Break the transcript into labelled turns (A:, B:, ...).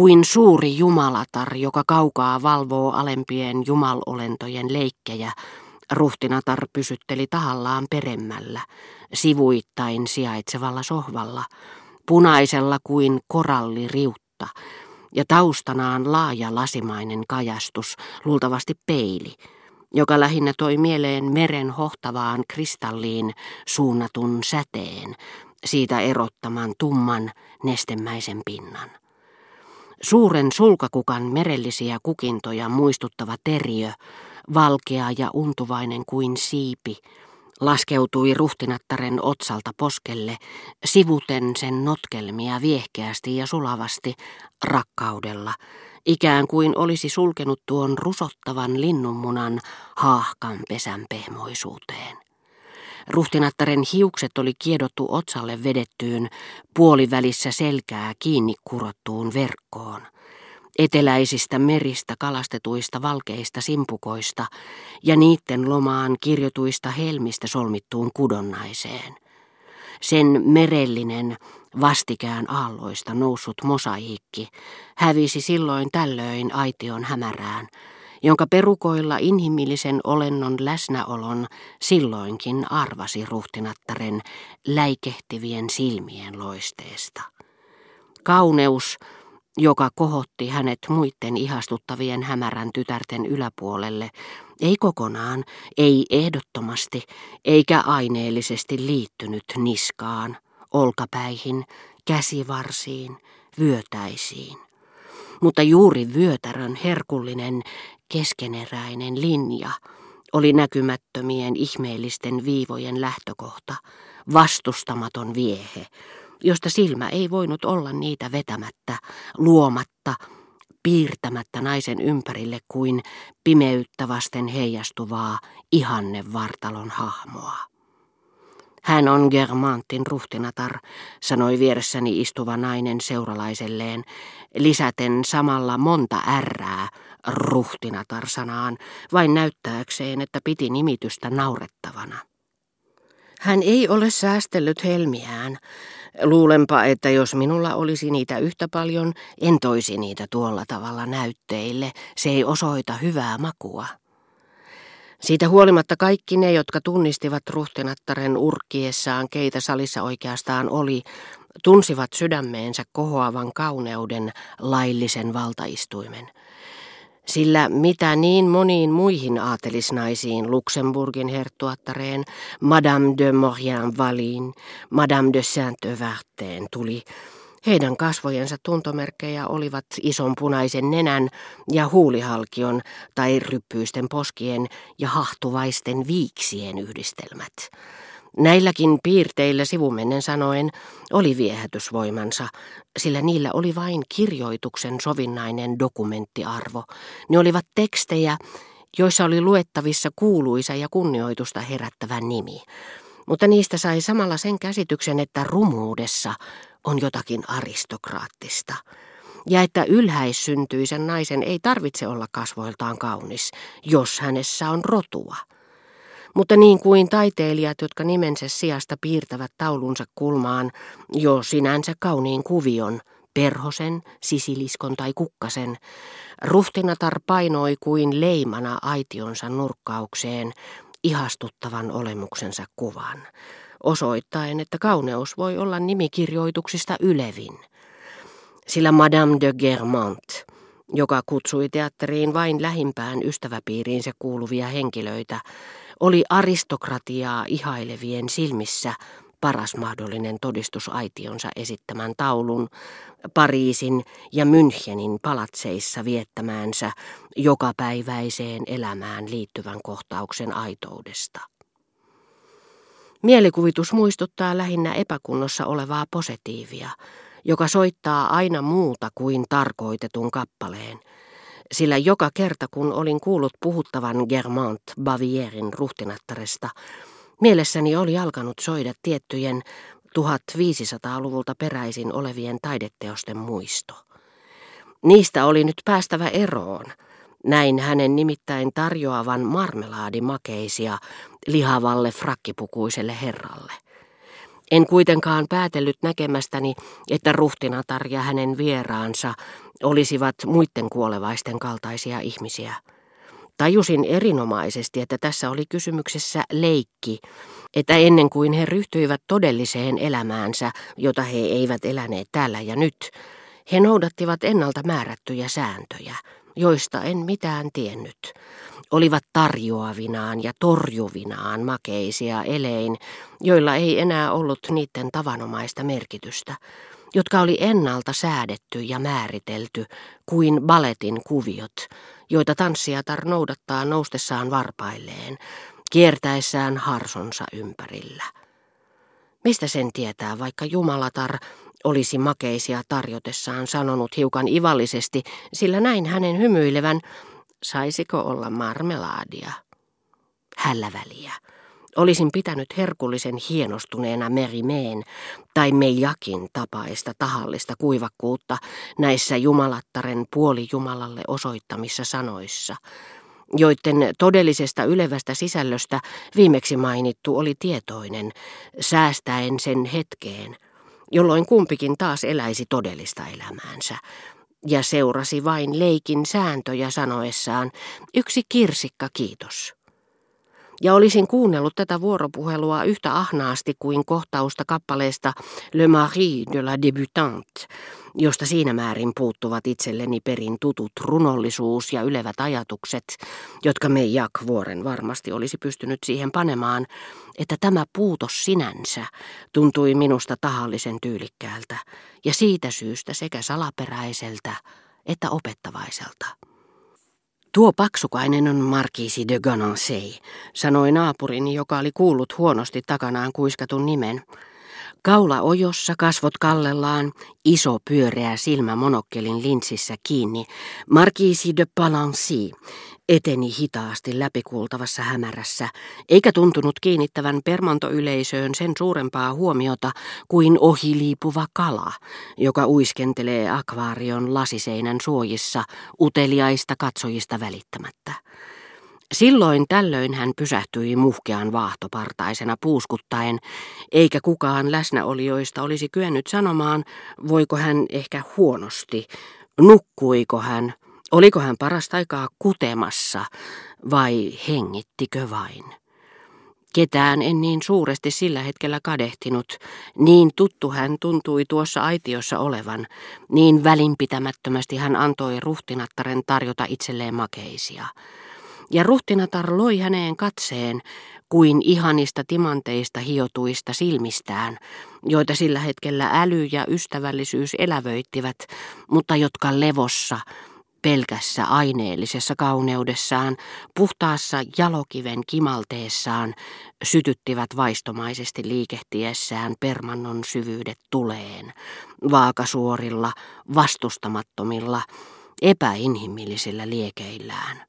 A: kuin suuri jumalatar, joka kaukaa valvoo alempien jumalolentojen leikkejä, ruhtinatar pysytteli tahallaan peremmällä, sivuittain sijaitsevalla sohvalla, punaisella kuin koralliriutta, ja taustanaan laaja lasimainen kajastus, luultavasti peili, joka lähinnä toi mieleen meren hohtavaan kristalliin suunnatun säteen, siitä erottaman tumman nestemäisen pinnan. Suuren sulkakukan merellisiä kukintoja muistuttava teriö, valkea ja untuvainen kuin siipi, laskeutui ruhtinattaren otsalta poskelle, sivuten sen notkelmia viehkeästi ja sulavasti, rakkaudella, ikään kuin olisi sulkenut tuon rusottavan linnunmunan haahkan pesän pehmoisuuteen. Ruhtinattaren hiukset oli kiedottu otsalle vedettyyn, puolivälissä selkää kiinni kurottuun verkkoon. Eteläisistä meristä kalastetuista valkeista simpukoista ja niiden lomaan kirjoituista helmistä solmittuun kudonnaiseen. Sen merellinen, vastikään aalloista noussut mosaiikki hävisi silloin tällöin aition hämärään, jonka perukoilla inhimillisen olennon läsnäolon silloinkin arvasi ruhtinattaren läikehtivien silmien loisteesta. Kauneus, joka kohotti hänet muiden ihastuttavien hämärän tytärten yläpuolelle, ei kokonaan, ei ehdottomasti, eikä aineellisesti liittynyt niskaan, olkapäihin, käsivarsiin, vyötäisiin. Mutta juuri vyötärön herkullinen, keskeneräinen linja oli näkymättömien ihmeellisten viivojen lähtökohta, vastustamaton viehe, josta silmä ei voinut olla niitä vetämättä, luomatta, piirtämättä naisen ympärille kuin pimeyttä vasten heijastuvaa ihanne vartalon hahmoa. Hän on Germantin ruhtinatar, sanoi vieressäni istuva nainen seuralaiselleen, lisäten samalla monta ärrää ruhtinatar-sanaan, vain näyttääkseen, että piti nimitystä naurettavana. Hän ei ole säästellyt helmiään. Luulenpa, että jos minulla olisi niitä yhtä paljon, en toisi niitä tuolla tavalla näytteille. Se ei osoita hyvää makua. Siitä huolimatta kaikki ne, jotka tunnistivat ruhtinattaren urkkiessaan, keitä salissa oikeastaan oli, tunsivat sydämeensä kohoavan kauneuden laillisen valtaistuimen. Sillä mitä niin moniin muihin aatelisnaisiin Luxemburgin herttuattareen, Madame de Maurian Valin, Madame de Saint-Euverteen tuli, heidän kasvojensa tuntomerkkejä olivat ison punaisen nenän ja huulihalkion tai ryppyisten poskien ja hahtuvaisten viiksien yhdistelmät. Näilläkin piirteillä sivumennen sanoen oli viehätysvoimansa, sillä niillä oli vain kirjoituksen sovinnainen dokumenttiarvo. Ne olivat tekstejä, joissa oli luettavissa kuuluisa ja kunnioitusta herättävä nimi. Mutta niistä sai samalla sen käsityksen, että rumuudessa on jotakin aristokraattista. Ja että ylhäissyntyisen naisen ei tarvitse olla kasvoiltaan kaunis, jos hänessä on rotua. Mutta niin kuin taiteilijat, jotka nimensä sijasta piirtävät taulunsa kulmaan jo sinänsä kauniin kuvion, perhosen, sisiliskon tai kukkasen, ruhtinatar painoi kuin leimana aitionsa nurkkaukseen ihastuttavan olemuksensa kuvan, osoittaen, että kauneus voi olla nimikirjoituksista ylevin. Sillä Madame de Germant, joka kutsui teatteriin vain lähimpään ystäväpiiriinsä kuuluvia henkilöitä, oli aristokratiaa ihailevien silmissä paras mahdollinen todistus aitionsa esittämän taulun Pariisin ja Münchenin palatseissa viettämäänsä jokapäiväiseen elämään liittyvän kohtauksen aitoudesta. Mielikuvitus muistuttaa lähinnä epäkunnossa olevaa positiivia, joka soittaa aina muuta kuin tarkoitetun kappaleen – sillä joka kerta kun olin kuullut puhuttavan Germant Bavierin ruhtinattaresta, mielessäni oli alkanut soida tiettyjen 1500-luvulta peräisin olevien taideteosten muisto. Niistä oli nyt päästävä eroon. Näin hänen nimittäin tarjoavan marmelaadimakeisia lihavalle frakkipukuiselle herralle. En kuitenkaan päätellyt näkemästäni, että ruhtinatar ja hänen vieraansa olisivat muiden kuolevaisten kaltaisia ihmisiä. Tajusin erinomaisesti, että tässä oli kysymyksessä leikki, että ennen kuin he ryhtyivät todelliseen elämäänsä, jota he eivät eläneet täällä ja nyt, he noudattivat ennalta määrättyjä sääntöjä, joista en mitään tiennyt. Olivat tarjoavinaan ja torjuvinaan makeisia elein, joilla ei enää ollut niiden tavanomaista merkitystä, jotka oli ennalta säädetty ja määritelty kuin baletin kuviot, joita tanssijatar noudattaa noustessaan varpailleen, kiertäessään harsonsa ympärillä. Mistä sen tietää, vaikka Jumalatar olisi makeisia tarjotessaan sanonut hiukan ivallisesti, sillä näin hänen hymyilevän, saisiko olla marmelaadia. Hällä väliä. Olisin pitänyt herkullisen hienostuneena merimeen tai meijakin tapaista tahallista kuivakkuutta näissä jumalattaren puolijumalalle osoittamissa sanoissa, joiden todellisesta ylevästä sisällöstä viimeksi mainittu oli tietoinen, säästäen sen hetkeen, jolloin kumpikin taas eläisi todellista elämäänsä, ja seurasi vain leikin sääntöjä sanoessaan, yksi kirsikka kiitos ja olisin kuunnellut tätä vuoropuhelua yhtä ahnaasti kuin kohtausta kappaleesta Le Mari de la Débutante, josta siinä määrin puuttuvat itselleni perin tutut runollisuus ja ylevät ajatukset, jotka me Jak Vuoren varmasti olisi pystynyt siihen panemaan, että tämä puutos sinänsä tuntui minusta tahallisen tyylikkäältä ja siitä syystä sekä salaperäiseltä että opettavaiselta. Tuo paksukainen on Markiisi de Ganansei, sanoi naapurini, joka oli kuullut huonosti takanaan kuiskatun nimen. Kaula ojossa, kasvot kallellaan, iso pyöreä silmä monokkelin linssissä kiinni. Markiisi de Palancy eteni hitaasti läpikultavassa hämärässä, eikä tuntunut kiinnittävän permantoyleisöön sen suurempaa huomiota kuin ohiliipuva kala, joka uiskentelee akvaarion lasiseinän suojissa uteliaista katsojista välittämättä. Silloin tällöin hän pysähtyi muhkean vaahtopartaisena puuskuttaen, eikä kukaan läsnäolijoista olisi kyennyt sanomaan, voiko hän ehkä huonosti, nukkuiko hän, oliko hän parasta aikaa kutemassa vai hengittikö vain. Ketään en niin suuresti sillä hetkellä kadehtinut, niin tuttu hän tuntui tuossa aitiossa olevan, niin välinpitämättömästi hän antoi ruhtinattaren tarjota itselleen makeisia. Ja ruhtinatar loi häneen katseen kuin ihanista timanteista hiotuista silmistään, joita sillä hetkellä äly ja ystävällisyys elävöittivät, mutta jotka levossa, pelkässä aineellisessa kauneudessaan, puhtaassa jalokiven kimalteessaan, sytyttivät vaistomaisesti liikehtiessään permannon syvyydet tuleen, vaakasuorilla, vastustamattomilla, epäinhimillisillä liekeillään.